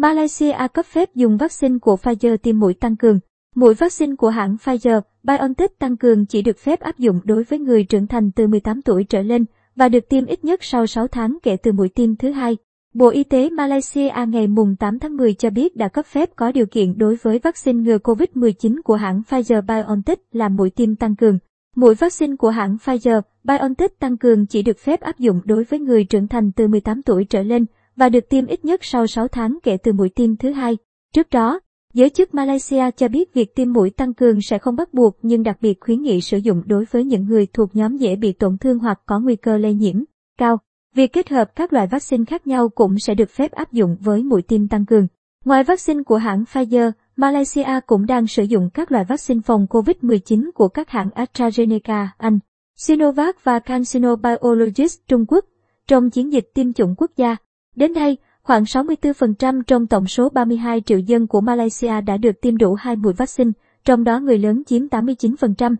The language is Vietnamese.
Malaysia cấp phép dùng vaccine của Pfizer tiêm mũi tăng cường. Mũi vaccine của hãng Pfizer, BioNTech tăng cường chỉ được phép áp dụng đối với người trưởng thành từ 18 tuổi trở lên và được tiêm ít nhất sau 6 tháng kể từ mũi tiêm thứ hai. Bộ Y tế Malaysia ngày mùng 8 tháng 10 cho biết đã cấp phép có điều kiện đối với vaccine ngừa COVID-19 của hãng Pfizer-BioNTech làm mũi tiêm tăng cường. Mũi vaccine của hãng Pfizer-BioNTech tăng cường chỉ được phép áp dụng đối với người trưởng thành từ 18 tuổi trở lên và được tiêm ít nhất sau 6 tháng kể từ mũi tiêm thứ hai. Trước đó, giới chức Malaysia cho biết việc tiêm mũi tăng cường sẽ không bắt buộc nhưng đặc biệt khuyến nghị sử dụng đối với những người thuộc nhóm dễ bị tổn thương hoặc có nguy cơ lây nhiễm cao. Việc kết hợp các loại vaccine khác nhau cũng sẽ được phép áp dụng với mũi tiêm tăng cường. Ngoài vaccine của hãng Pfizer, Malaysia cũng đang sử dụng các loại vaccine phòng COVID-19 của các hãng AstraZeneca, Anh, Sinovac và CanSino Biologics Trung Quốc trong chiến dịch tiêm chủng quốc gia. Đến nay, khoảng 64% trong tổng số 32 triệu dân của Malaysia đã được tiêm đủ hai mũi vaccine, trong đó người lớn chiếm 89%.